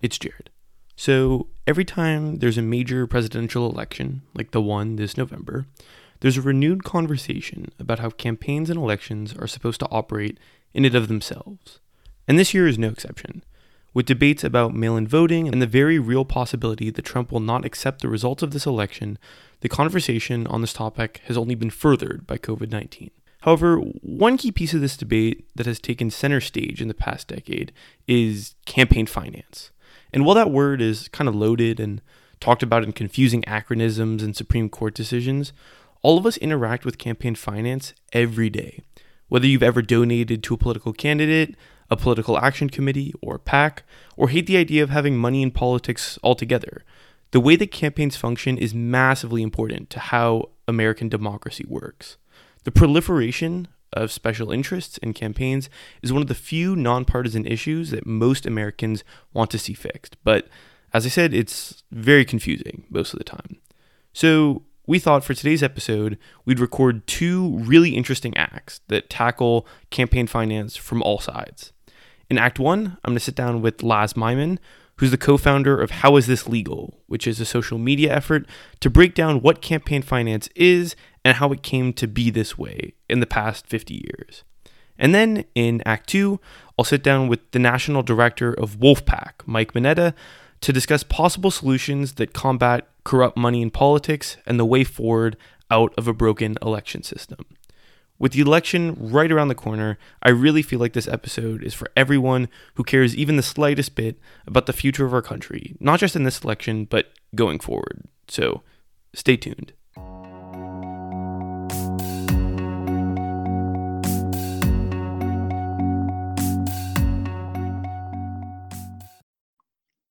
It's Jared. So, every time there's a major presidential election, like the one this November, there's a renewed conversation about how campaigns and elections are supposed to operate in and of themselves. And this year is no exception, with debates about mail in voting and the very real possibility that Trump will not accept the results of this election. The conversation on this topic has only been furthered by COVID 19. However, one key piece of this debate that has taken center stage in the past decade is campaign finance. And while that word is kind of loaded and talked about in confusing acronyms and Supreme Court decisions, all of us interact with campaign finance every day. Whether you've ever donated to a political candidate, a political action committee, or PAC, or hate the idea of having money in politics altogether, the way that campaigns function is massively important to how American democracy works. The proliferation of special interests and campaigns is one of the few nonpartisan issues that most Americans want to see fixed. But as I said, it's very confusing most of the time. So we thought for today's episode, we'd record two really interesting acts that tackle campaign finance from all sides. In Act One, I'm going to sit down with Laz Myman, who's the co founder of How Is This Legal, which is a social media effort to break down what campaign finance is and how it came to be this way in the past 50 years. And then in Act 2, I'll sit down with the national director of Wolf PAC, Mike Monetta, to discuss possible solutions that combat corrupt money in politics and the way forward out of a broken election system. With the election right around the corner, I really feel like this episode is for everyone who cares even the slightest bit about the future of our country, not just in this election, but going forward. So stay tuned.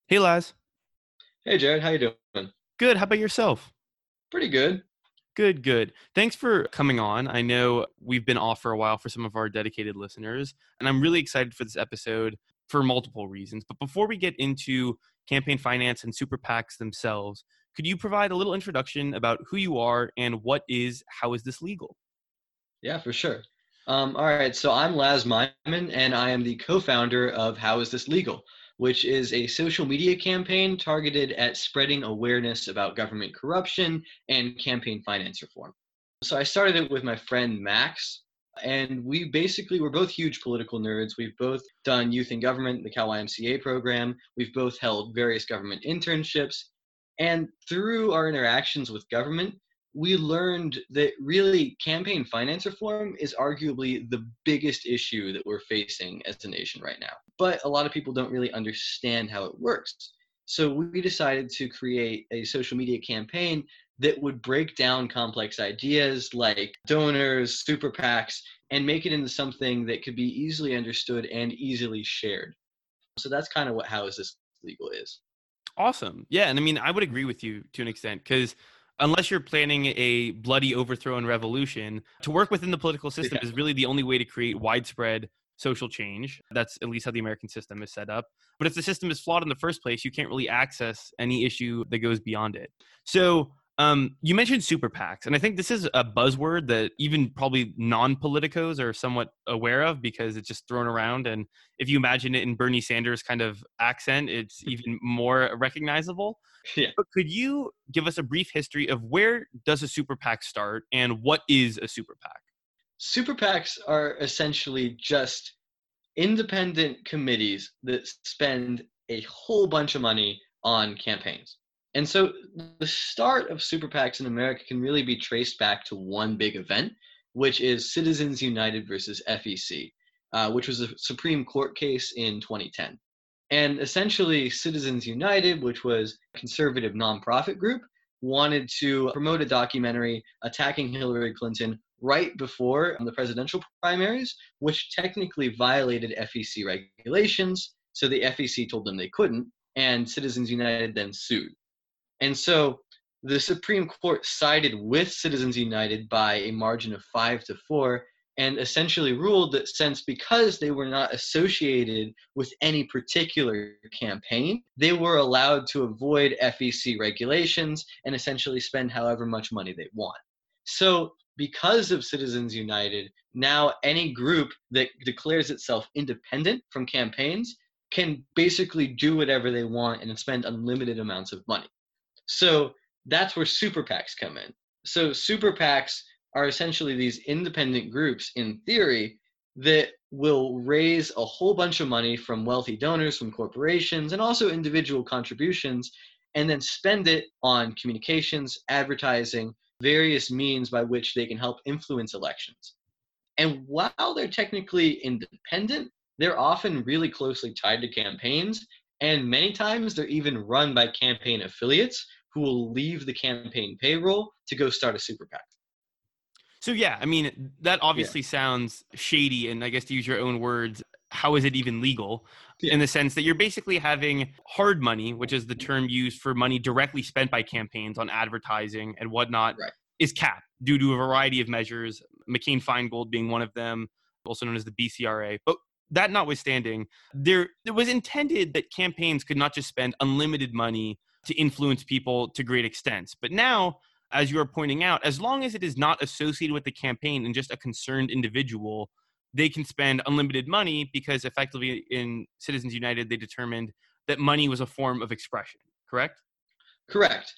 Hey, Laz. Hey, Jared. How you doing? Good. How about yourself? Pretty good. Good, good. Thanks for coming on. I know we've been off for a while for some of our dedicated listeners, and I'm really excited for this episode for multiple reasons. But before we get into campaign finance and super PACs themselves, could you provide a little introduction about who you are and what is How Is This Legal? Yeah, for sure. Um, all right, so I'm Laz Myman, and I am the co founder of How Is This Legal? Which is a social media campaign targeted at spreading awareness about government corruption and campaign finance reform. So I started it with my friend Max, and we basically were both huge political nerds. We've both done youth in government, the Cal YMCA program. We've both held various government internships. And through our interactions with government, we learned that really campaign finance reform is arguably the biggest issue that we're facing as a nation right now. But a lot of people don't really understand how it works. So we decided to create a social media campaign that would break down complex ideas like donors, super PACs, and make it into something that could be easily understood and easily shared. So that's kind of what How Is This Legal is. Awesome. Yeah. And I mean, I would agree with you to an extent because unless you're planning a bloody overthrow and revolution, to work within the political system yeah. is really the only way to create widespread social change. That's at least how the American system is set up. But if the system is flawed in the first place, you can't really access any issue that goes beyond it. So um, you mentioned super PACs, and I think this is a buzzword that even probably non-politicos are somewhat aware of because it's just thrown around. And if you imagine it in Bernie Sanders kind of accent, it's even more recognizable. Yeah. But could you give us a brief history of where does a super PAC start and what is a super PAC? Super PACs are essentially just independent committees that spend a whole bunch of money on campaigns. And so the start of super PACs in America can really be traced back to one big event, which is Citizens United versus FEC, uh, which was a Supreme Court case in 2010. And essentially, Citizens United, which was a conservative nonprofit group, wanted to promote a documentary attacking Hillary Clinton right before the presidential primaries, which technically violated FEC regulations. So the FEC told them they couldn't, and Citizens United then sued. And so the Supreme Court sided with Citizens United by a margin of five to four and essentially ruled that since because they were not associated with any particular campaign, they were allowed to avoid FEC regulations and essentially spend however much money they want. So because of Citizens United, now any group that declares itself independent from campaigns can basically do whatever they want and spend unlimited amounts of money. So that's where super PACs come in. So super PACs are essentially these independent groups in theory that will raise a whole bunch of money from wealthy donors, from corporations, and also individual contributions, and then spend it on communications, advertising, various means by which they can help influence elections. And while they're technically independent, they're often really closely tied to campaigns. And many times they're even run by campaign affiliates who will leave the campaign payroll to go start a super PAC. So, yeah, I mean, that obviously yeah. sounds shady. And I guess to use your own words, how is it even legal? Yeah. In the sense that you're basically having hard money, which is the term used for money directly spent by campaigns on advertising and whatnot, right. is capped due to a variety of measures, McCain Feingold being one of them, also known as the BCRA. But that notwithstanding, there, it was intended that campaigns could not just spend unlimited money to influence people to great extents. But now, as you are pointing out, as long as it is not associated with the campaign and just a concerned individual, they can spend unlimited money because effectively in Citizens United, they determined that money was a form of expression, correct? Correct.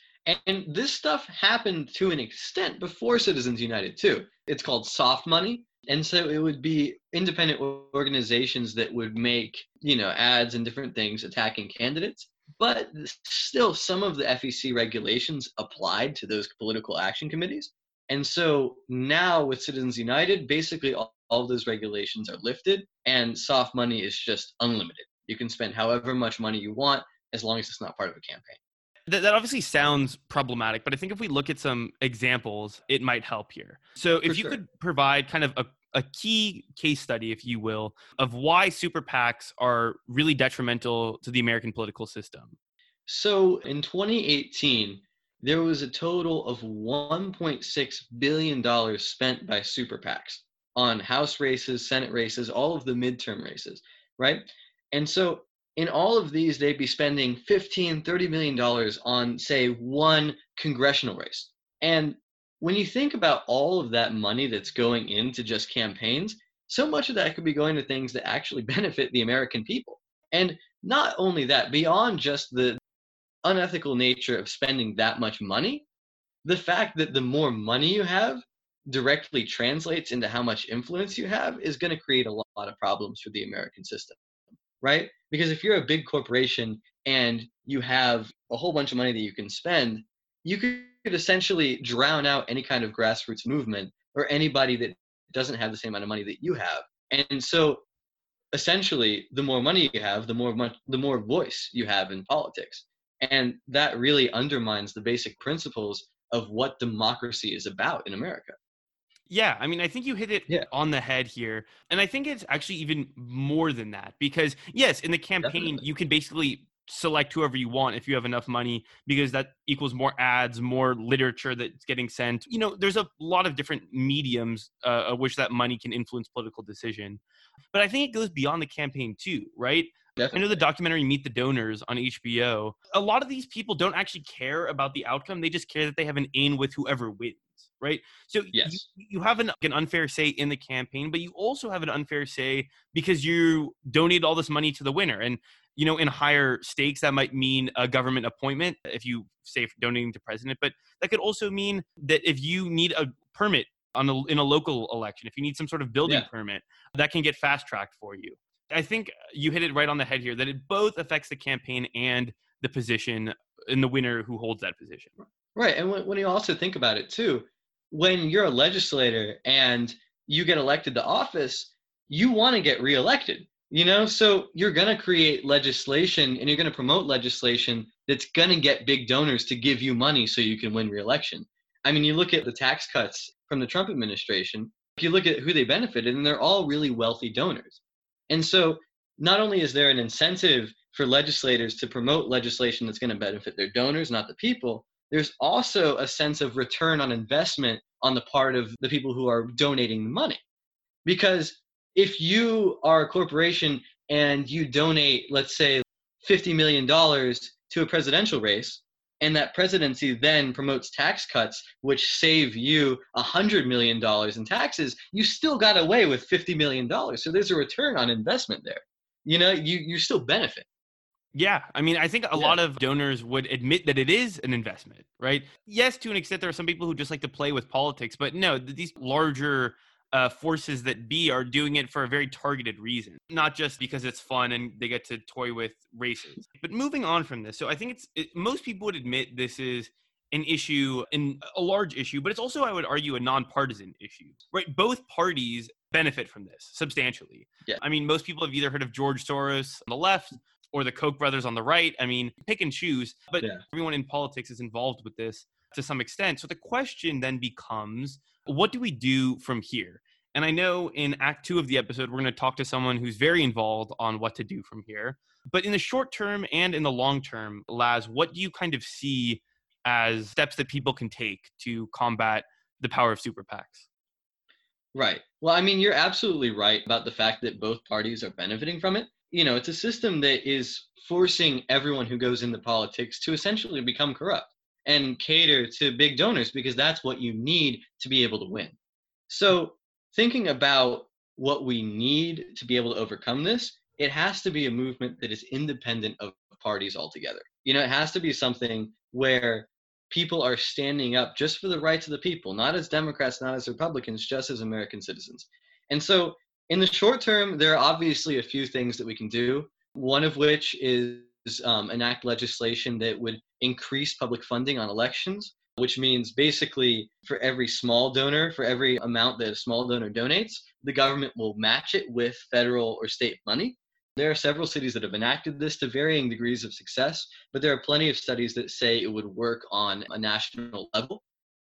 And this stuff happened to an extent before Citizens United, too. It's called soft money. And so it would be independent organizations that would make, you know, ads and different things attacking candidates. But still, some of the FEC regulations applied to those political action committees. And so now with Citizens United, basically all, all those regulations are lifted and soft money is just unlimited. You can spend however much money you want as long as it's not part of a campaign. That, that obviously sounds problematic, but I think if we look at some examples, it might help here. So if For you sure. could provide kind of a a key case study, if you will, of why super PACs are really detrimental to the American political system. So in 2018, there was a total of $1.6 billion spent by super PACs on House races, Senate races, all of the midterm races, right? And so in all of these, they'd be spending 15, 30 million dollars on, say, one congressional race. And when you think about all of that money that's going into just campaigns, so much of that could be going to things that actually benefit the American people. And not only that, beyond just the unethical nature of spending that much money, the fact that the more money you have directly translates into how much influence you have is going to create a lot of problems for the American system, right? Because if you're a big corporation and you have a whole bunch of money that you can spend, you could could essentially drown out any kind of grassroots movement or anybody that doesn't have the same amount of money that you have. And so essentially the more money you have, the more much, the more voice you have in politics. And that really undermines the basic principles of what democracy is about in America. Yeah, I mean, I think you hit it yeah. on the head here. And I think it's actually even more than that because, yes, in the campaign, Definitely. you can basically select whoever you want if you have enough money because that equals more ads more literature that's getting sent you know there's a lot of different mediums uh, of which that money can influence political decision but i think it goes beyond the campaign too right Definitely. I know the documentary Meet the Donors on HBO. A lot of these people don't actually care about the outcome. They just care that they have an in with whoever wins, right? So yes. you, you have an, an unfair say in the campaign, but you also have an unfair say because you donate all this money to the winner. And you know, in higher stakes, that might mean a government appointment if you say donating to president, but that could also mean that if you need a permit on a, in a local election, if you need some sort of building yeah. permit, that can get fast tracked for you. I think you hit it right on the head here that it both affects the campaign and the position and the winner who holds that position. Right. And when, when you also think about it too, when you're a legislator and you get elected to office, you want to get reelected. You know, so you're going to create legislation and you're going to promote legislation that's going to get big donors to give you money so you can win reelection. I mean, you look at the tax cuts from the Trump administration, if you look at who they benefited, and they're all really wealthy donors. And so not only is there an incentive for legislators to promote legislation that's going to benefit their donors, not the people, there's also a sense of return on investment on the part of the people who are donating the money. Because if you are a corporation and you donate, let's say, $50 million to a presidential race, and that presidency then promotes tax cuts which save you $100 million in taxes, you still got away with $50 million. So there's a return on investment there. you know, you you still benefit. Yeah, I mean, I think a Yeah. lot of donors would admit that it is an investment, right? Yes, to an extent, there are some people who just like to play with politics, but no, these larger uh, forces that be are doing it for a very targeted reason, not just because it's fun and they get to toy with races. But moving on from this, so I think it's it, most people would admit this is an issue, and a large issue, but it's also, I would argue, a nonpartisan issue, right? Both parties benefit from this substantially. Yeah. I mean, most people have either heard of George Soros on the left or the Koch brothers on the right. I mean, pick and choose, but Yeah. everyone in politics is involved with this to some extent. So the question then becomes what do we do from here? And I know in Act Two of the episode, we're going to talk to someone who's very involved on what to do from here. But in the short term and in the long term, Laz, what do you kind of see as steps that people can take to combat the power of super PACs? Right. Well, I mean, you're absolutely right about the fact that both parties are benefiting from it. You know, it's a system that is forcing everyone who goes into politics to essentially become corrupt and cater to big donors because that's what you need to be able to win. So, thinking about what we need to be able to overcome this, it has to be a movement that is independent of parties altogether. You know, it has to be something where people are standing up just for the rights of the people, not as Democrats, not as Republicans, just as American citizens. And so, in the short term, there are obviously a few things that we can do. One of which is um, enact legislation that would increase public funding on elections, which means basically for every small donor, for every amount that a small donor donates, the government will match it with federal or state money. There are several cities that have enacted this to varying degrees of success, but there are plenty of studies that say it would work on a national level.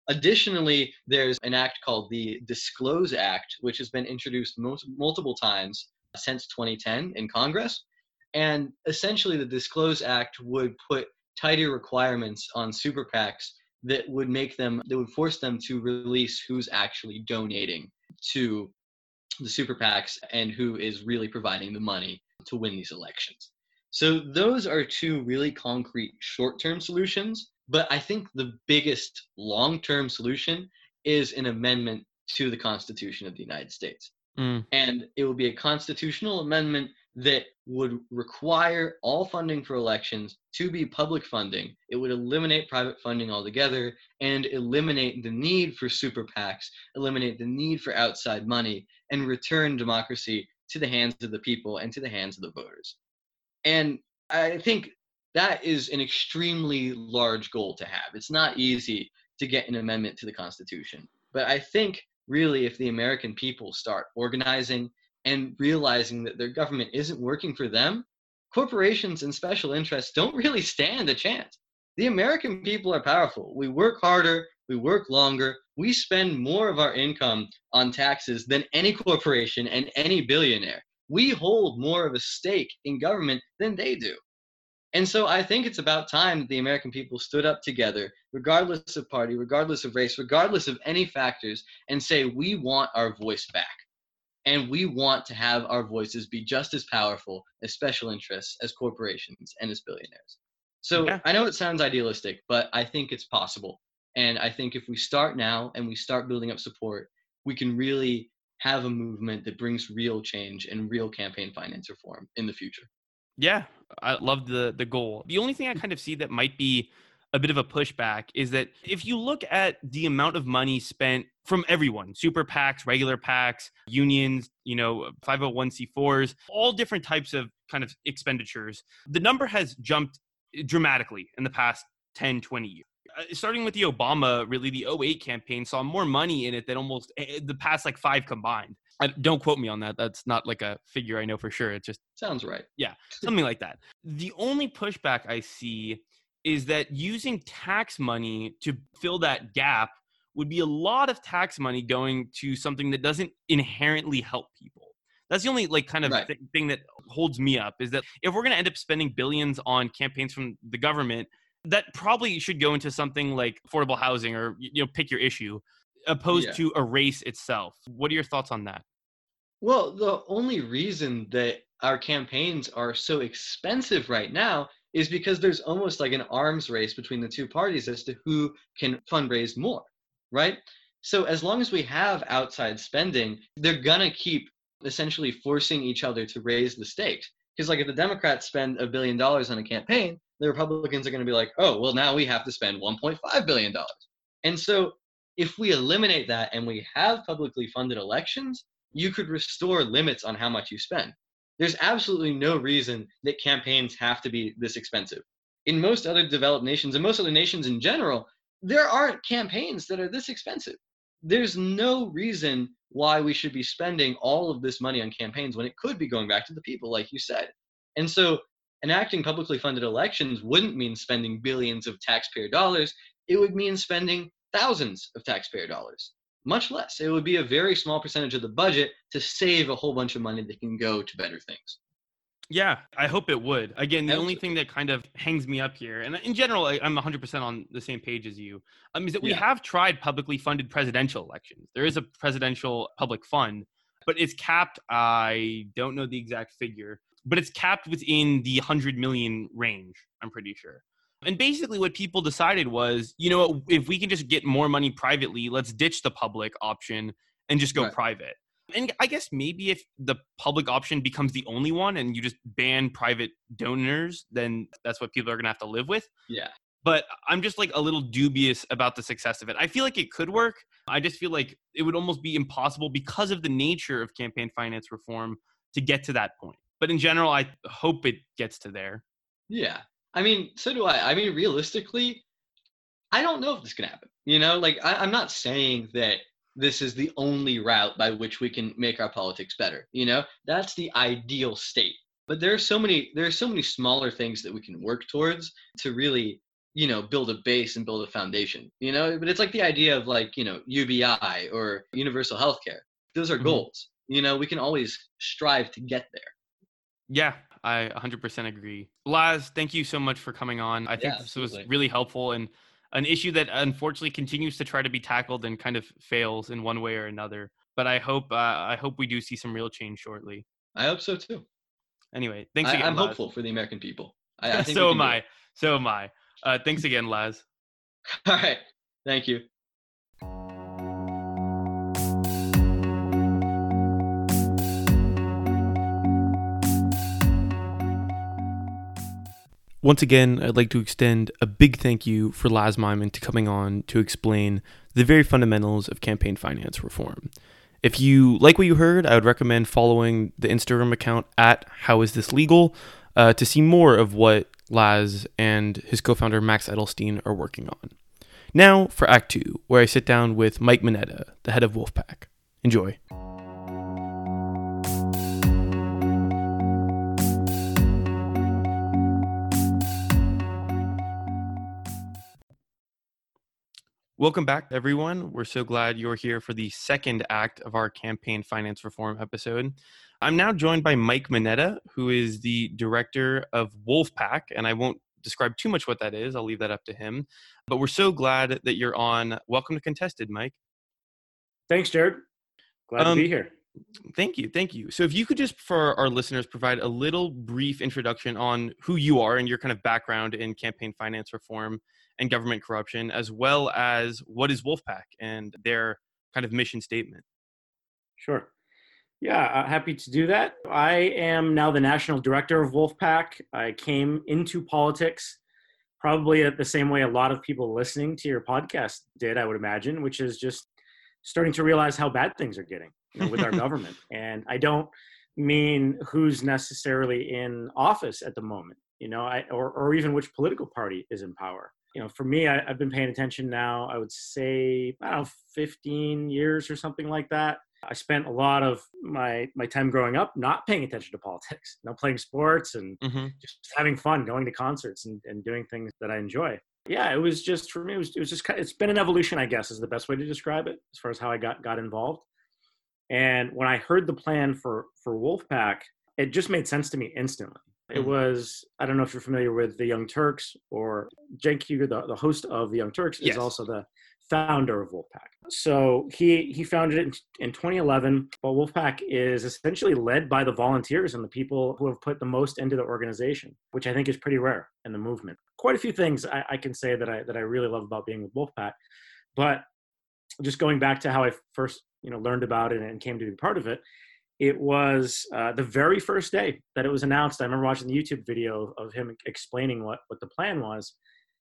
Additionally, there's an act called the Disclose Act, which has been introduced most, multiple times since 2010 in Congress. And essentially, the Disclose Act would put tighter requirements on super PACs that would make them, that would force them to release who's actually donating to the super PACs and who is really providing the money to win these elections. So those are two really concrete short-term solutions, but I think the biggest long-term solution is an amendment to the Constitution of the United States. Mm. And it will be a constitutional amendment that would require all funding for elections to be public funding. It would eliminate private funding altogether and eliminate the need for super PACs, eliminate the need for outside money, and return democracy to the hands of the people and to the hands of the voters. And I think that is an extremely large goal to have. It's not easy to get an amendment to the Constitution. But I think really if the American people start organizing and realizing that their government isn't working for them, corporations and special interests don't really stand a chance. The American people are powerful. We work harder, we work longer, we spend more of our income on taxes than any corporation and any billionaire. We hold more of a stake in government than they do. And so I think it's about time the American people stood up together, regardless of party, regardless of race, regardless of any factors, and say, we want our voice back. And we want to have our voices be just as powerful as special interests, as corporations, and as billionaires. So Yeah. I know it sounds idealistic, but I think it's possible. And I think if we start now and we start building up support, we can really have a movement that brings real change and real campaign finance reform in the future. Yeah, I love the the goal. The only thing I kind of see that might be a bit of a pushback is that if you look at the amount of money spent from everyone, super PACs, regular PACs, unions, you know, 501c4s, all different types of kind of expenditures, the number has jumped dramatically in the past 10, 20 years. Uh, Starting with the Obama, really the 08 campaign saw more money in it than almost eh, the past like five combined. I, don't quote me on that. That's not like a figure I know for sure. It just Sounds right. Yeah, something like that. The only pushback I see is that using tax money to fill that gap would be a lot of tax money going to something that doesn't inherently help people. That's the only like kind of Right. thi- thing that holds me up is that if we're going to end up spending billions on campaigns from the government, that probably should go into something like affordable housing or you know pick your issue opposed Yeah. to a race itself. What are your thoughts on that? Well, the only reason that our campaigns are so expensive right now is because there's almost like an arms race between the two parties as to who can fundraise more, right? So as long as we have outside spending, they're gonna keep essentially forcing each other to raise the stakes Because like if the Democrats spend a billion dollars on a campaign, the Republicans are going to be like, oh, well now we have to spend 1.5 billion dollars. And so if we eliminate that and we have publicly funded elections, you could restore limits on how much you spend. There's absolutely no reason that campaigns have to be this expensive. In most other developed nations and most other nations in general, there aren't campaigns that are this expensive. There's no reason why we should be spending all of this money on campaigns when it could be going back to the people, like you said. And so enacting publicly funded elections wouldn't mean spending billions of taxpayer dollars. It would mean spending thousands of taxpayer dollars much less. It would be a very small percentage of the budget to save a whole bunch of money that can go to better things. Yeah, I hope it would. Again, the only thing that kind of hangs me up here, and in general, I, am 100% on the same page as you, um, is that we yeah. have tried publicly funded presidential elections. There is a presidential public fund, but it's capped. I don't know the exact figure, but it's capped within the 100 million range, I'm pretty sure. And basically, what people decided was, you know, if we can just get more money privately, let's ditch the public option and just go right. private. And I guess maybe if the public option becomes the only one and you just ban private donors, then that's what people are going to have to live with. Yeah. But I'm just like a little dubious about the success of it. I feel like it could work. I just feel like it would almost be impossible because of the nature of campaign finance reform to get to that point. But in general, I hope it gets to there. Yeah. I mean, so do I. I mean, realistically, I don't know if this can happen. You know, like I, I'm not saying that this is the only route by which we can make our politics better. You know, that's the ideal state. But there are so many there are so many smaller things that we can work towards to really, you know, build a base and build a foundation. You know, but it's like the idea of like, you know, UBI or universal healthcare. Those are mm-hmm. goals. You know, we can always strive to get there. Yeah, I 100% agree. Laz, thank you so much for coming on. I think yeah, this was really helpful and an issue that unfortunately continues to try to be tackled and kind of fails in one way or another. But I hope uh, I hope we do see some real change shortly. I hope so too. Anyway, thanks I, again. I'm Laz. hopeful for the American people. I, I so am I. So am I. Uh, thanks again, Laz. All right. Thank you. Once again, I'd like to extend a big thank you for Laz Myman to coming on to explain the very fundamentals of campaign finance reform. If you like what you heard, I would recommend following the Instagram account at How Is This Legal uh, to see more of what Laz and his co founder Max Edelstein are working on. Now for Act 2, where I sit down with Mike Monetta, the head of Wolf PAC. Enjoy. Welcome back, everyone. We're so glad you're here for the second act of our campaign finance reform episode. I'm now joined by Mike Monetta, who is the director of Wolf PAC, and I won't describe too much what that is. I'll leave that up to him. But we're so glad that you're on. Welcome to Contested, Mike. Thanks, Jared. Glad um, to be here. Thank you. Thank you. So, if you could just, for our listeners, provide a little brief introduction on who you are and your kind of background in campaign finance reform and government corruption, as well as what is Wolf PAC and their kind of mission statement. Sure. Yeah, uh, happy to do that. I am now the national director of Wolf PAC. I came into politics probably at the same way a lot of people listening to your podcast did, I would imagine, which is just starting to realize how bad things are getting you know, with our government. And I don't mean who's necessarily in office at the moment, you know, I, or, or even which political party is in power you know, for me, I, have been paying attention now. I would say, I don't know, 15 years or something like that. I spent a lot of my my time growing up not paying attention to politics, you know, playing sports and mm-hmm. just having fun, going to concerts and, and doing things that I enjoy. Yeah, it was just for me. It was, it was just it's been an evolution, I guess, is the best way to describe it as far as how I got got involved. And when I heard the plan for for Wolf PAC, it just made sense to me instantly. It mm-hmm. was I don't know if you're familiar with the Young Turks or Cenk Uygur, the, the host of the Young Turks, yes. is also the founder of Wolf PAC. So he he founded it in, in 2011. But Wolf PAC is essentially led by the volunteers and the people who have put the most into the organization, which I think is pretty rare in the movement. Quite a few things I, I can say that I that I really love about being with Wolf PAC, but just going back to how I first you know learned about it and came to be part of it it was uh, the very first day that it was announced. I remember watching the YouTube video of him explaining what, what the plan was,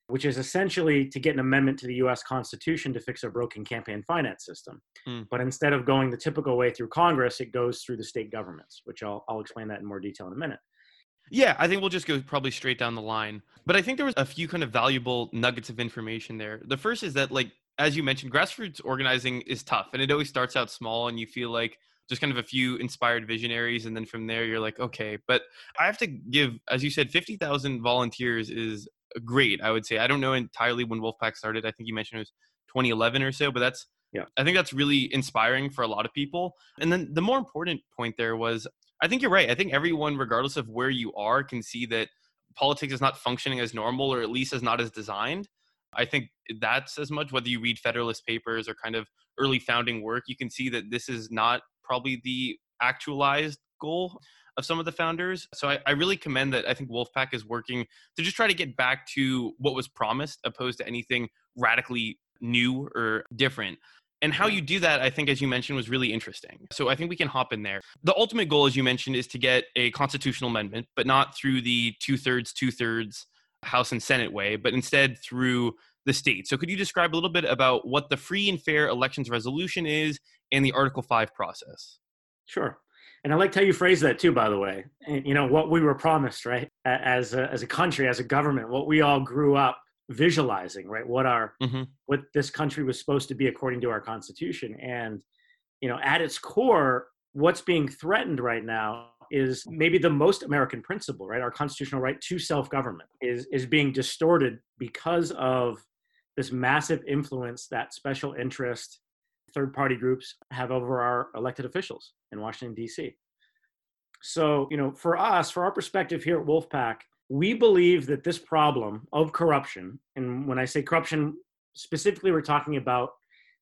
which is essentially to get an amendment to the US Constitution to fix a broken campaign finance system. Mm. But instead of going the typical way through Congress, it goes through the state governments, which I'll, I'll explain that in more detail in a minute. Yeah, I think we'll just go probably straight down the line. But I think there was a few kind of valuable nuggets of information there. The first is that, like, as you mentioned, grassroots organizing is tough and it always starts out small and you feel like just kind of a few inspired visionaries and then from there you're like okay but i have to give as you said 50000 volunteers is great i would say. I don't know entirely when wolfpack started. I think you mentioned it was 2011 or so but that's yeah. I think that's really inspiring for a lot of people. And then the more important point there was i think you're right. I think everyone regardless of where you are can see that politics is not functioning as normal or at least as not as designed. I think that's as much whether you read Federalist Papers or kind of early founding work, you can see that this is not probably the actualized goal of some of the founders. So I, I, really commend that I think Wolf PAC is working to just try to get back to what was promised opposed to anything radically new or different. And how you do that, I think, as you mentioned, was really interesting. So I think we can hop in there. The ultimate goal, as you mentioned, is to get a constitutional amendment, but not through the two thirds, two thirds House and Senate way, but instead through the state. So could you describe a little bit about what the free and fair elections resolution is and the Article 5 process? Sure. And I liked how you phrased that too, by the way. And, you know, what we were promised, right? As a, as a country, as a government, what we all grew up visualizing, right? What our, mm-hmm. what this country was supposed to be according to our constitution. And, you know, at its core, what's being threatened right now is maybe the most American principle, right? Our constitutional right to self-government is is being distorted because of this massive influence that special interest third party groups have over our elected officials in Washington, D.C. So, you know, for us, for our perspective here at Wolf PAC, we believe that this problem of corruption, and when I say corruption, specifically, we're talking about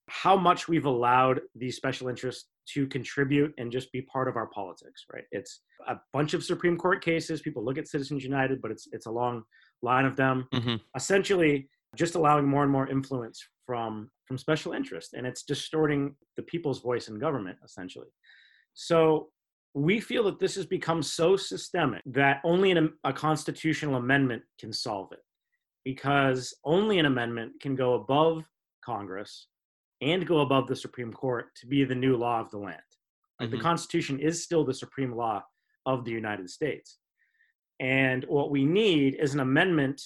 how much we've allowed these special interests to contribute and just be part of our politics, right? It's a bunch of Supreme Court cases. People look at Citizens United, but it's it's a long line of them. Mm-hmm. Essentially, just allowing more and more influence from from special interest, and it's distorting the people's voice in government, essentially. So we feel that this has become so systemic that only an, a constitutional amendment can solve it, because only an amendment can go above Congress and go above the Supreme Court to be the new law of the land. Like mm-hmm. The Constitution is still the supreme law of the United States. And what we need is an amendment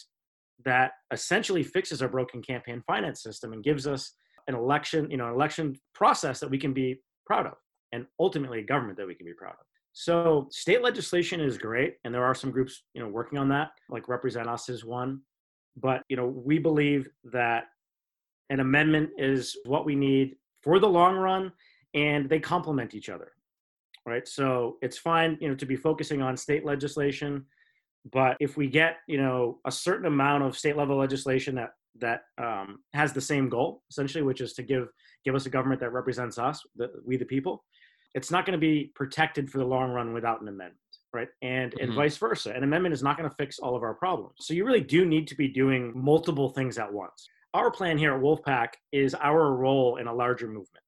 that essentially fixes our broken campaign finance system and gives us an election, you know, an election process that we can be proud of and ultimately a government that we can be proud of. So state legislation is great and there are some groups, you know, working on that, like Represent Us is one. But, you know, we believe that an amendment is what we need for the long run and they complement each other right so it's fine you know to be focusing on state legislation but if we get you know a certain amount of state level legislation that that um, has the same goal essentially which is to give give us a government that represents us the, we the people it's not going to be protected for the long run without an amendment right and mm-hmm. and vice versa an amendment is not going to fix all of our problems so you really do need to be doing multiple things at once our plan here at Wolf PAC is our role in a larger movement.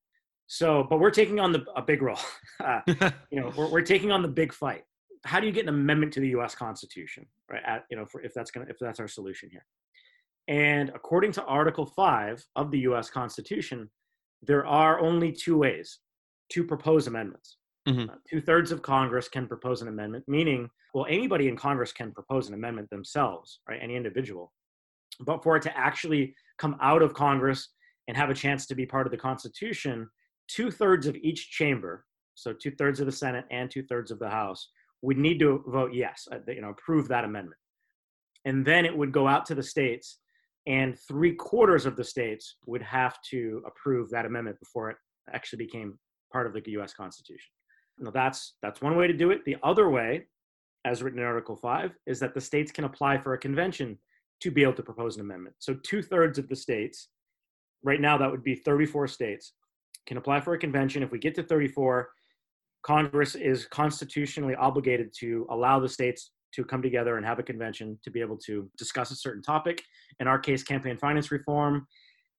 So, but we're taking on the, a big role. uh, you know, we're, we're taking on the big fight. How do you get an amendment to the U.S. Constitution, right? At, you know, for, if that's gonna if that's our solution here. And according to Article Five of the U.S. Constitution, there are only two ways to propose amendments. Mm-hmm. Uh, Two thirds of Congress can propose an amendment, meaning, well, anybody in Congress can propose an amendment themselves, right? Any individual. But for it to actually come out of Congress and have a chance to be part of the Constitution, two thirds of each chamber, so two thirds of the Senate and two thirds of the House, would need to vote yes, uh, you know, approve that amendment. And then it would go out to the states, and three quarters of the states would have to approve that amendment before it actually became part of the U.S. Constitution. Now that's that's one way to do it. The other way, as written in Article Five, is that the states can apply for a convention to be able to propose an amendment. So two thirds of the states, right now that would be 34 states, can apply for a convention. If we get to 34, Congress is constitutionally obligated to allow the states to come together and have a convention to be able to discuss a certain topic, in our case, campaign finance reform,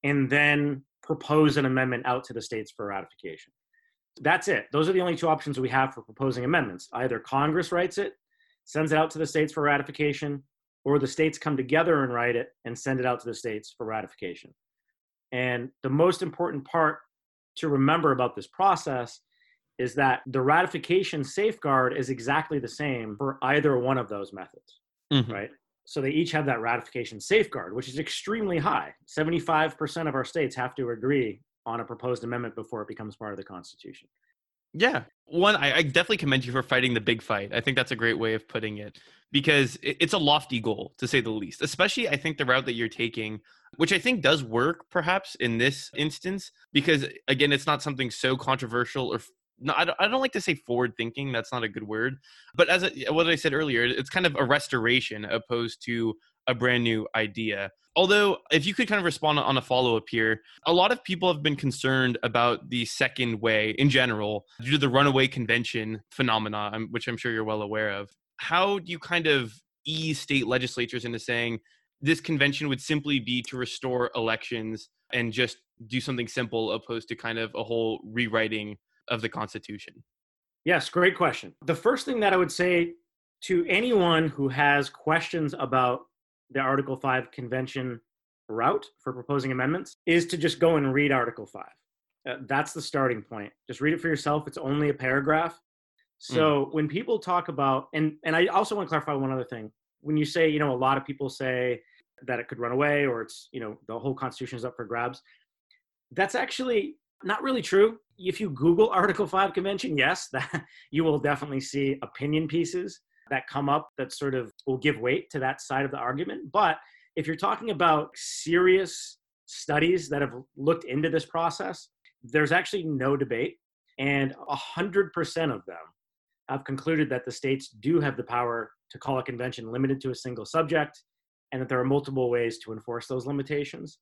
and then propose an amendment out to the states for ratification. That's it. Those are the only two options we have for proposing amendments. Either Congress writes it, sends it out to the states for ratification, or the states come together and write it and send it out to the states for ratification. And the most important part to remember about this process is that the ratification safeguard is exactly the same for either one of those methods, Mhm. right? So they each have that ratification safeguard, which is extremely high. 75% of our states have to agree on a proposed amendment before it becomes part of the Constitution. Yeah. One, I, I definitely commend you for fighting the big fight. I think that's a great way of putting it because it, it's a lofty goal, to say the least. Especially, I think the route that you're taking, which I think does work perhaps in this instance, because again, it's not something so controversial or. No, I don't, I don't like to say forward thinking. That's not a good word. But as I, what I said earlier, it's kind of a restoration opposed to a brand new idea. Although, if you could kind of respond on a follow up here, a lot of people have been concerned about the second way in general due to the runaway convention phenomena, um, which I'm sure you're well aware of. How do you kind of ease state legislatures into saying this convention would simply be to restore elections and just do something simple opposed to kind of a whole rewriting of the Constitution? Yes, great question. The first thing that I would say to anyone who has questions about the Article 5 convention route for proposing amendments is to just go and read Article 5. Uh, that's the starting point. Just read it for yourself. It's only a paragraph. So when people talk about and and I also want to clarify one other thing. When you say, you know, a lot of people say that it could run away or it's, you know, the whole constitution is up for grabs. That's actually not really true. If you Google Article 5 convention, yes, that you will definitely see opinion pieces that come up that sort of will give weight to that side of the argument. But if you're talking about serious studies that have looked into this process, there's actually no debate. And 100% of them have concluded that the states do have the power to call a convention limited to a single subject and that there are multiple ways to enforce those limitations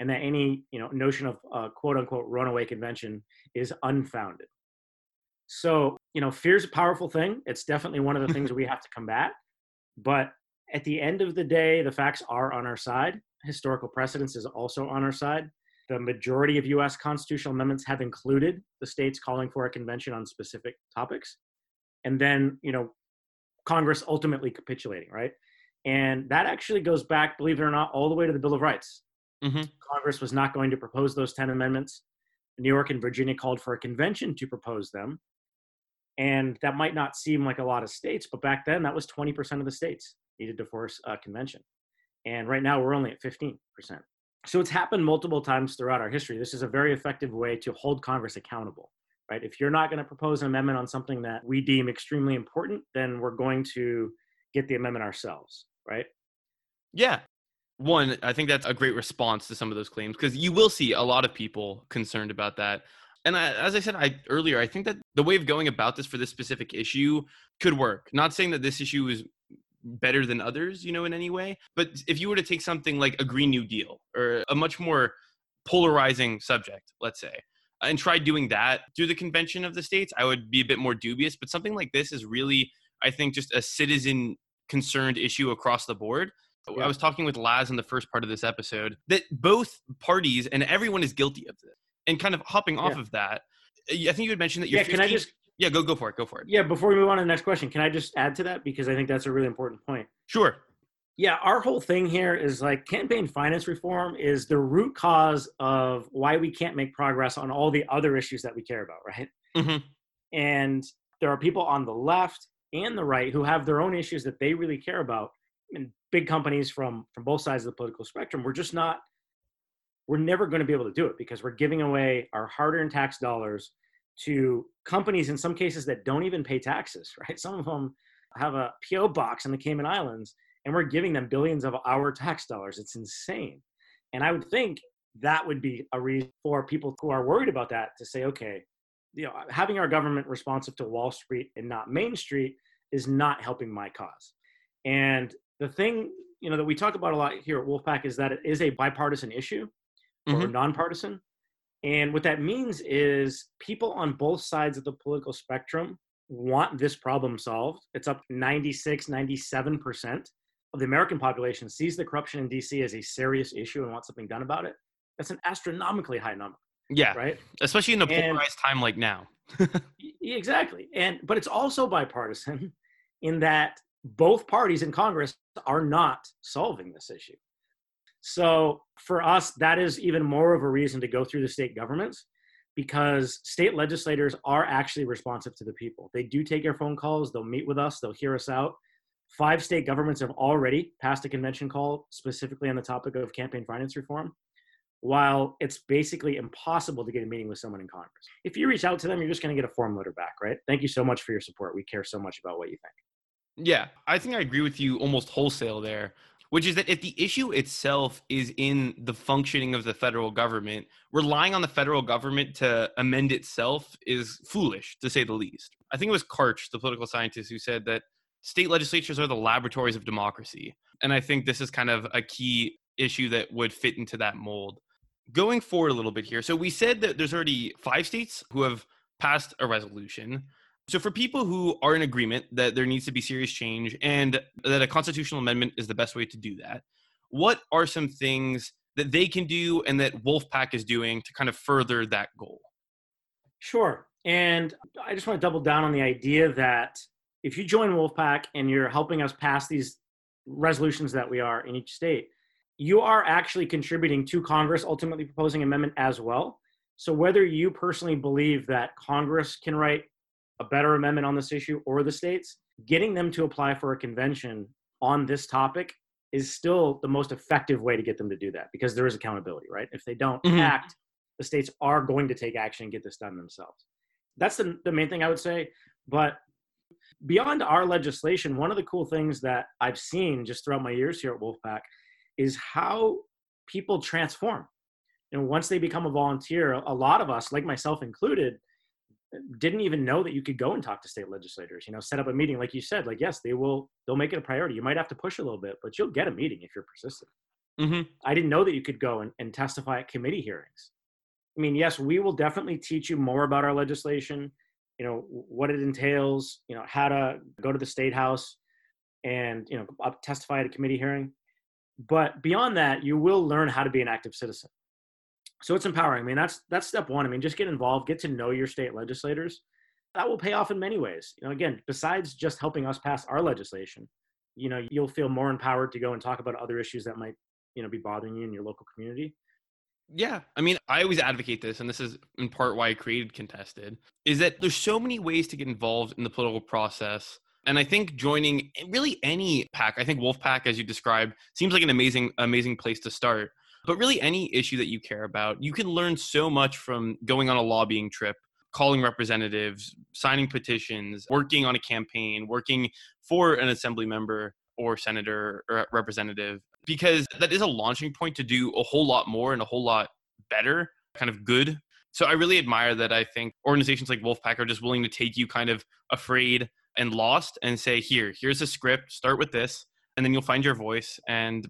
and that any you know notion of uh, quote unquote runaway convention is unfounded. So you know fear is a powerful thing. It's definitely one of the things we have to combat. But at the end of the day the facts are on our side. Historical precedence is also on our side. The majority of us constitutional amendments have included the states calling for a convention on specific topics. And then you know congress ultimately capitulating right? And that actually goes back believe it or not all the way to the bill of rights Mhm. congress was not going to propose those 10 amendments. New york and virginia called for a convention to propose them. And that might not seem like a lot of states but back then that was 20% of the states needed to force a convention. And right now we're only at 15% so it's happened multiple times throughout our history. This is a very effective way to hold congress accountable right? If you're not going to propose an amendment on something that we deem extremely important then we're going to get the amendment ourselves right? Yeah. One, I think that's a great response to some of those claims because you will see a lot of people concerned about that. And I, as I said I, earlier, I think that the way of going about this for this specific issue could work. Not saying that this issue is better than others, you know, in any way, but if you were to take something like a Green New Deal or a much more polarizing subject, let's say, and try doing that through the convention of the states, I would be a bit more dubious. But something like this is really, I think, just a citizen concerned issue across the board. Yeah. I was talking with Laz in the first part of this episode that both parties and everyone is guilty of this. And kind of hopping off Yeah. of that, I think you had mentioned that you're yeah can i just yeah, go go for it, go for it. yeah before we move on to the next question can i just add to that because i think that's a really important point Sure. yeah our whole thing here is like campaign finance reform is the root cause of why we can't make progress on all the other issues that we care about right Mhm. and there are people on the left and the right who have their own issues that they really care about and big companies from from both sides of the political spectrum we're just not we're never going to be able to do it because we're giving away our hard-earned tax dollars to companies in some cases that don't even pay taxes right? Some of them have a po box in the cayman islands and we're giving them billions of our tax dollars. It's insane. And i would think that would be a reason for people who are worried about that to say okay you know having our government responsive to wall street and not main street is not helping my cause. And the thing you know that we talk about a lot here at wolfpack is that it is a bipartisan issue or Mhm. nonpartisan and what that means is people on both sides of the political spectrum want this problem solved it's up 96 97% of the american population sees the corruption in dc as a serious issue and wants something done about it that's an astronomically high number Yeah, right especially in a And- polarized time like now. exactly. And but it's also bipartisan in that both parties in Congress are not solving this issue. So for us, that is even more of a reason to go through the state governments because state legislators are actually responsive to the people. They do take our phone calls, they'll meet with us, they'll hear us out. Five state governments have already passed a convention call specifically on the topic of campaign finance reform, while it's basically impossible to get a meeting with someone in Congress. If you reach out to them, you're just going to get a form letter back, right? Thank you so much for your support. We care so much about what you think. Yeah, I think I agree with you almost wholesale there which is that if the issue itself is in the functioning of the federal government, relying on the federal government to amend itself is foolish, to say the least. I think it was Karch, the political scientist, who said that state legislatures are the laboratories of democracy. And I think this is kind of a key issue that would fit into that mold. Going forward a little bit here. So we said that there's already five states who have passed a resolution. So, for people who are in agreement that there needs to be serious change and that a constitutional amendment is the best way to do that, what are some things that they can do and that Wolf PAC is doing to kind of further that goal? Sure. And I just want to double down on the idea that if you join Wolf PAC and you're helping us pass these resolutions that we are in each state, you are actually contributing to Congress ultimately proposing amendment as well. So whether you personally believe that Congress can write a better amendment on this issue or the states, getting them to apply for a convention on this topic is still the most effective way to get them to do that because there is accountability, right? If they don't mm-hmm. act, the states are going to take action and get this done themselves. That's the, the main thing I would say. But beyond our legislation, one of the cool things that I've seen just throughout my years here at Wolf PAC is how people transform. And once they become a volunteer, a lot of us, like myself included, didn't even know that you could go and talk to state legislators you know set up a meeting like you said like yes they will they'll make it a priority. You might have to push a little bit but you'll get a meeting if you're persistent. Mm-hmm. i didn't know that you could go and, and testify at committee hearings. I mean yes we will definitely teach you more about our legislation you know what it entails you know how to go to the state house and you know testify at a committee hearing. But beyond that you will learn how to be an active citizen so it's empowering. I mean, that's that's step one. I mean, just get involved, get to know your state legislators. That will pay off in many ways. You know, again, besides just helping us pass our legislation, you know, you'll feel more empowered to go and talk about other issues that might, you know, be bothering you in your local community. Yeah, I mean, I always advocate this, and this is in part why I created Contested, is that there's so many ways to get involved in the political process. And I think joining eh, really any PAC, I think Wolf PAC, as you described, seems like an amazing, amazing place to start. But really, any issue that you care about, you can learn so much from going on a lobbying trip, calling representatives, signing petitions, working on a campaign, working for an assembly member or senator or representative, because that is a launching point to do a whole lot more and a whole lot better, kind of good. So I really admire that I think organizations like Wolf PAC are just willing to take you kind of afraid and lost and say, here, here's a script, start with this, and then you'll find your voice. And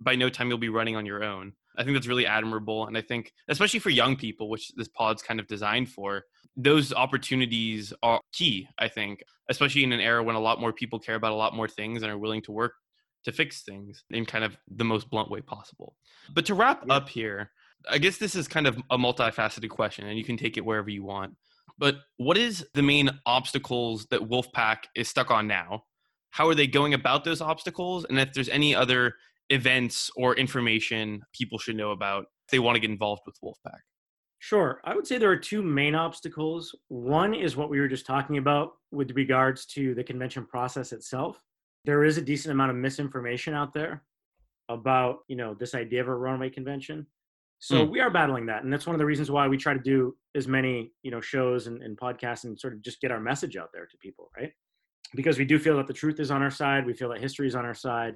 by no time you'll be running on your own. I think that's really admirable. And I think, especially for young people, which this pod's kind of designed for, those opportunities are key, I think, especially in an era when a lot more people care about a lot more things and are willing to work to fix things in kind of the most blunt way possible. But to wrap yeah. up here, I guess this is kind of a multifaceted question and you can take it wherever you want. But what is the main obstacles that Wolf PAC is stuck on now? How are they going about those obstacles? And if there's any other events or information people should know about if they want to get involved with Wolf PAC? Sure. I would say there are two main obstacles. One is what we were just talking about with regards to the convention process itself. There is a decent amount of misinformation out there about, you know, this idea of a runaway convention. So mm. we are battling that. And that's one of the reasons why we try to do as many, you know, shows and, and podcasts and sort of just get our message out there to people, right? Because we do feel that the truth is on our side. We feel that history is on our side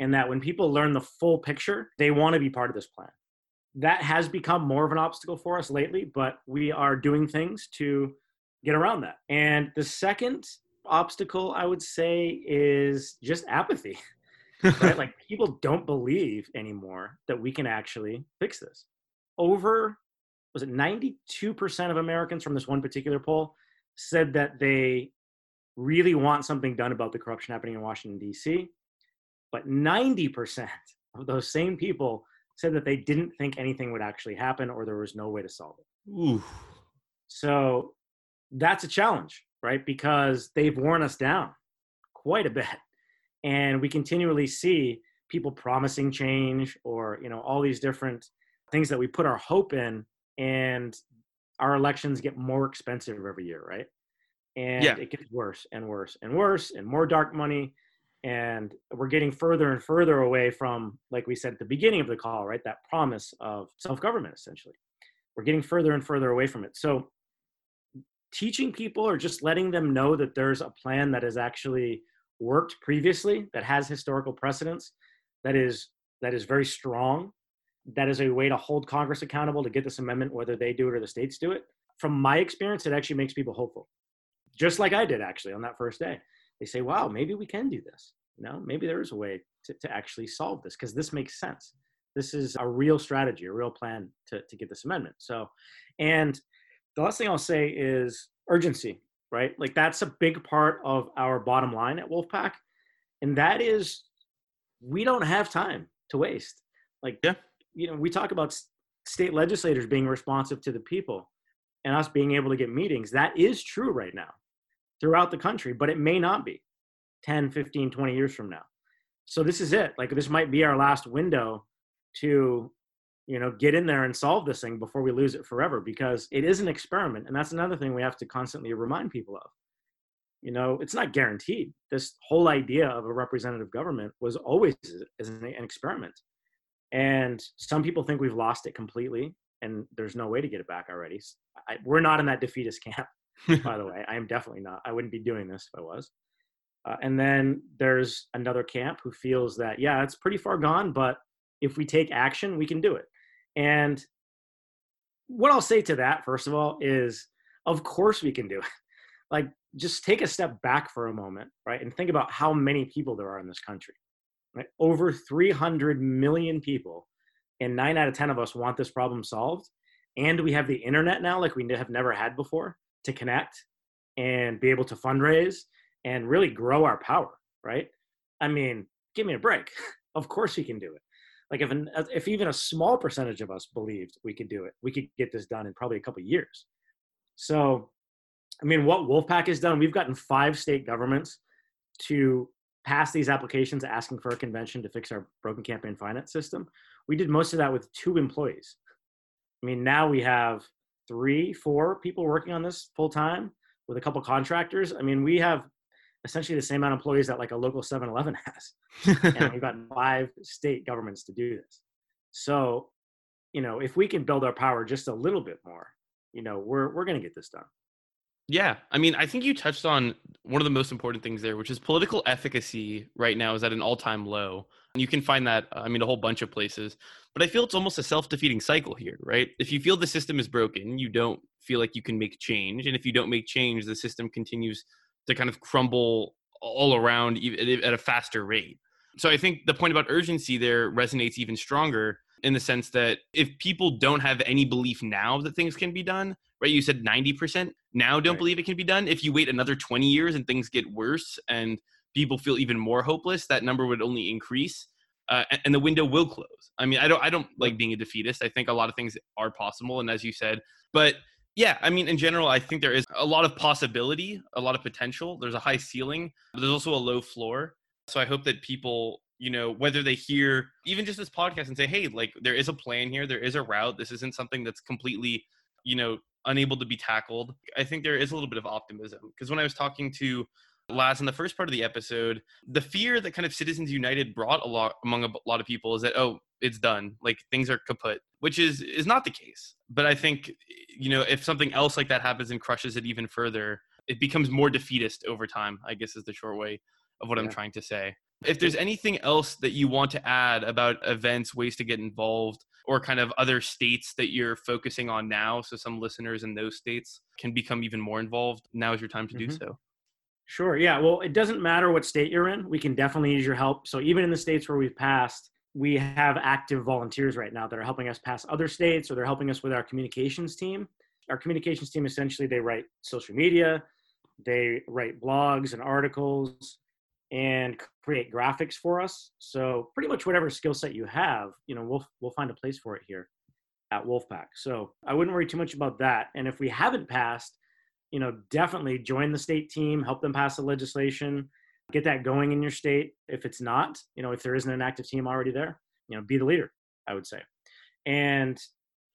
and that when people learn the full picture, they want to be part of this plan. That has become more of an obstacle for us lately, but we are doing things to get around that. And the second obstacle I would say is just apathy. right? like people don't believe anymore that we can actually fix this. Over was it 92% of Americans from this one particular poll said that they really want something done about the corruption happening in Washington D.C. But 90% of those same people said that they didn't think anything would actually happen or there was no way to solve it. Ooh. So that's a challenge, right? Because they've worn us down quite a bit. And we continually see people promising change or, you know, all these different things that we put our hope in and our elections get more expensive every year, right? And yeah. it gets worse and worse and worse and more dark money. And we're getting further and further away from, like we said at the beginning of the call, right? That promise of self government, essentially. We're getting further and further away from it. So, teaching people or just letting them know that there's a plan that has actually worked previously, that has historical precedence, that is that is very strong, that is a way to hold Congress accountable to get this amendment, whether they do it or the states do it. From my experience, it actually makes people hopeful, just like I did actually on that first day. They say, "Wow, maybe we can do this. You know, maybe there is a way to, to actually solve this because this makes sense. This is a real strategy, a real plan to to get this amendment." So, and the last thing I'll say is urgency, right? Like that's a big part of our bottom line at Wolf PAC, and that is we don't have time to waste. Like, yeah you know, we talk about state legislators being responsive to the people and us being able to get meetings. That is true right now throughout the country, but it may not be 10, 15, 20 years from now. So this is it. Like this might be our last window to, you know, get in there and solve this thing before we lose it forever because it is an experiment. And that's another thing we have to constantly remind people of. You know, it's not guaranteed. This whole idea of a representative government was always as an experiment. And some people think we've lost it completely and there's no way to get it back already. I, we're not in that defeatist camp, by the way. I am definitely not. I wouldn't be doing this if I was. Uh, and then there's another camp who feels that, yeah, it's pretty far gone, but if we take action, we can do it. And what I'll say to that, first of all, is of course we can do it. like, just take a step back for a moment, right? And think about how many people there are in this country. Right? Over 300 million people, and nine out of 10 of us want this problem solved. And we have the internet now, like we have never had before, to connect and be able to fundraise and really grow our power, right? I mean, give me a break. of course we can do it. Like if an, if even a small percentage of us believed we could do it, we could get this done in probably a couple years. So, I mean, what Wolf PAC has done, we've gotten five state governments to pass these applications asking for a convention to fix our broken campaign finance system. We did most of that with two employees. I mean, now we have three, four people working on this full time with a couple contractors. I mean, we have essentially the same amount of employees that like a local 7-Eleven has. and we've got five state governments to do this. So, you know, if we can build our power just a little bit more, you know, we're we're going to get this done. Yeah, I mean, I think you touched on one of the most important things there, which is political efficacy right now is at an all-time low. And you can find that, uh, I mean, a whole bunch of places. But I feel it's almost a self-defeating cycle here, right? If you feel the system is broken, you don't feel like you can make change, and if you don't make change, the system continues to kind of crumble all around at a faster rate. So I think the point about urgency there resonates even stronger in the sense that if people don't have any belief now that things can be done, right? You said 90% now don't right. believe it can be done. If you wait another 20 years and things get worse and people feel even more hopeless, that number would only increase. Uh, and the window will close. I mean, I don't, I don't like being a defeatist. I think a lot of things are possible, and as you said, but yeah, I mean, in general, I think there is a lot of possibility, a lot of potential. There's a high ceiling, but there's also a low floor. So I hope that people, you know, whether they hear even just this podcast and say, hey, like there is a plan here, there is a route. This isn't something that's completely, you know, unable to be tackled. I think there is a little bit of optimism because when I was talking to Laz in the first part of the episode, the fear that kind of Citizens United brought a lot among a lot of people is that oh, it's done, like things are kaput, which is is not the case. But I think you know if something else like that happens and crushes it even further, it becomes more defeatist over time. I guess is the short way of what yeah. I'm trying to say. If there's anything else that you want to add about events, ways to get involved, or kind of other states that you're focusing on now, so some listeners in those states can become even more involved, now is your time to mm-hmm. do so. Sure. Yeah. Well, it doesn't matter what state you're in. We can definitely use your help. So even in the states where we've passed, we have active volunteers right now that are helping us pass other states or they're helping us with our communications team. Our communications team essentially they write social media, they write blogs and articles, and create graphics for us. So pretty much whatever skill set you have, you know, we'll we'll find a place for it here at Wolf PAC. So I wouldn't worry too much about that. And if we haven't passed, you know, definitely join the state team, help them pass the legislation, get that going in your state. If it's not, you know, if there isn't an active team already there, you know, be the leader, I would say. And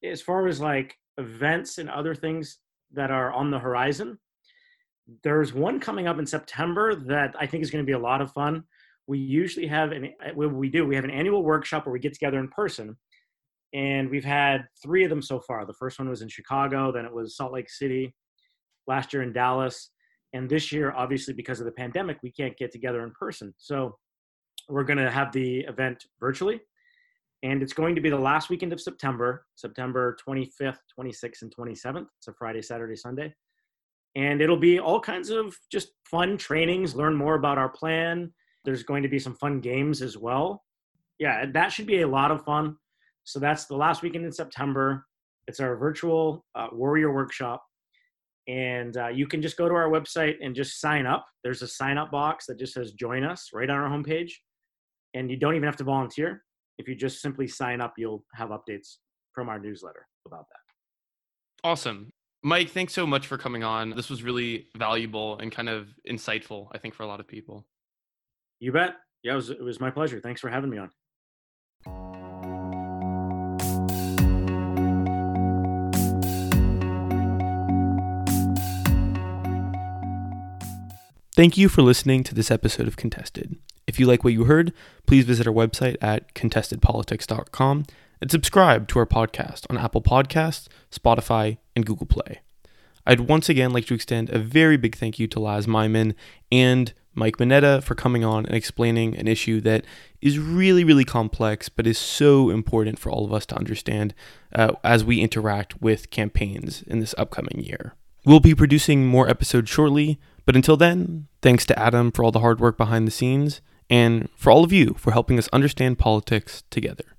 as far as like events and other things that are on the horizon, there's one coming up in September that I think is going to be a lot of fun. We usually have an we do, we have an annual workshop where we get together in person. And we've had three of them so far. The first one was in Chicago, then it was Salt Lake City, last year in Dallas, and this year, obviously, because of the pandemic, we can't get together in person. So we're going to have the event virtually. And it's going to be the last weekend of September, September 25th, 26th, and 27th. It's a Friday, Saturday, Sunday. And it'll be all kinds of just fun trainings, learn more about our plan. There's going to be some fun games as well. Yeah, that should be a lot of fun. So that's the last weekend in September. It's our virtual uh, warrior workshop and uh, you can just go to our website and just sign up. There's a sign up box that just says join us right on our homepage. And you don't even have to volunteer. If you just simply sign up you'll have updates from our newsletter about that. Awesome. Mike thanks so much for coming on. This was really valuable and kind of insightful i think for a lot of people. You bet. Yeah it was, it was my pleasure. Thanks for having me on Thank you for listening to this episode of Contested. If you like what you heard, please visit our website at contestedpolitics.com and subscribe to our podcast on Apple Podcasts, Spotify, and Google Play. I'd once again like to extend a very big thank you to Laz Myman and Mike Monetta for coming on and explaining an issue that is really, really complex, but is so important for all of us to understand uh, as we interact with campaigns in this upcoming year. We'll be producing more episodes shortly, but until then, thanks to Adam for all the hard work behind the scenes, and for all of you for helping us understand politics together.